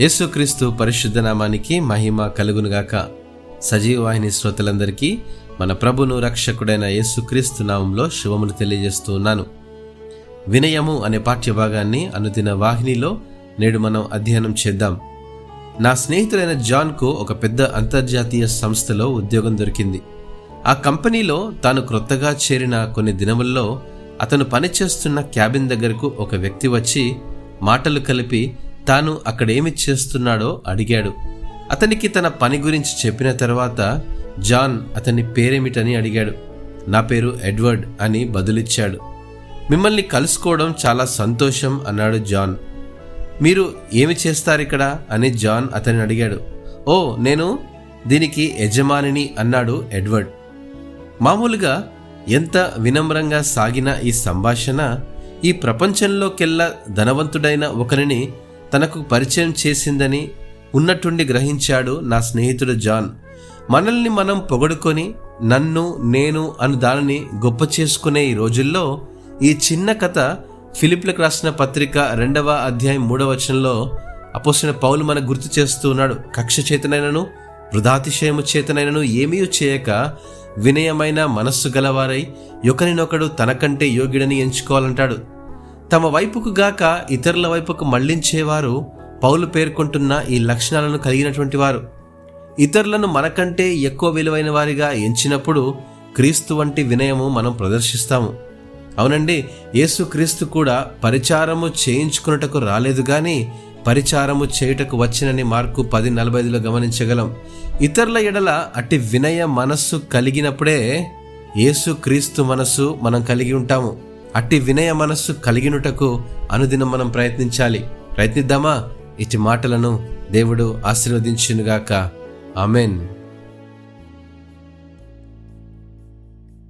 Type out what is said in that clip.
యేసుక్రీస్తు పరిశుద్ధ నామానికి మహిమ కలుగునుగాక సజీవవాహిని శ్రోతలందరికీ మన ప్రభును రక్షకుడైన యేసుక్రీస్తు నామంలో శుభములు తెలియజేస్తూ ఉన్నాను. వినయము అనే పాఠ్యభాగాన్ని అనుదిన వాహినిలో నేడు మనం అధ్యయనం చేద్దాం. నా స్నేహితుడైన జాన్కు ఒక పెద్ద అంతర్జాతీయ సంస్థలో ఉద్యోగం దొరికింది. ఆ కంపెనీలో తాను క్రొత్తగా చేరిన కొన్ని దినముల్లో అతను పనిచేస్తున్న క్యాబిన్ దగ్గరకు ఒక వ్యక్తి వచ్చి మాటలు కలిపి తాను అక్కడేమి చేస్తున్నాడో అడిగాడు. అతనికి తన పని గురించి చెప్పిన తర్వాత జాన్ అతని పేరేమిటని అడిగాడు. నా పేరు ఎడ్వర్డ్ అని బదులిచ్చాడు. మిమ్మల్ని కలుసుకోవడం చాలా సంతోషం అన్నాడు జాన్. మీరు ఏమి చేస్తారు ఇక్కడ అని జాన్ అతన్ని అడిగాడు. ఓ నేను దీనికి యజమానిని అన్నాడు ఎడ్వర్డ్. మామూలుగా ఎంత వినమ్రంగా సాగిన ఈ సంభాషణ ఈ ప్రపంచంలోకెల్లా ధనవంతుడైన ఒకరిని తనకు పరిచయం చేసిందని ఉన్నట్టుండి గ్రహించాడు నా స్నేహితుడు జాన్. మనల్ని మనం పొగడుకొని నన్ను నేను అను దానిని గొప్ప చేసుకునే ఈ రోజుల్లో ఈ చిన్న కథ ఫిలిప్లకు రాసిన పత్రిక రెండవ అధ్యాయం మూడవ వచనంలో అపోసిన పౌలు మనకు గుర్తు చేస్తూ ఉన్నాడు. కక్ష చేతనైనను వృధాతిశయము చేతనైనను ఏమీ చేయక వినయమైన మనస్సు గలవారై ఒకరినొకడు తనకంటే యోగ్యుడని ఎంచుకోవాలంటాడు. తమ వైపుకు గాక ఇతరుల వైపుకు మళ్ళించేవారు పౌలు పేర్కొంటున్న ఈ లక్షణాలను కలిగినటువంటి వారు. ఇతరులను మనకంటే ఎక్కువ విలువైన వారిగా ఎంచినప్పుడు క్రీస్తు వంటి వినయము మనం ప్రదర్శిస్తాము. అవునండి యేసు క్రీస్తు కూడా పరిచారము చేయించుకున్నటకు రాలేదు కానీ పరిచారము చేయుటకు వచ్చినని మార్కు పది నలభైలో గమనించగలం. ఇతరుల ఎడల అట్టి వినయ మనస్సు కలిగినప్పుడే యేసు క్రీస్తు మనస్సు మనం కలిగి ఉంటాము. అట్టి వినయ మనస్సు కలిగినుటకు అనుదినం మనం ప్రయత్నించాలి. ప్రయత్నిద్దామా? ఇటు మాటలను దేవుడు ఆశీర్వదించునుగాక. ఆమెన్.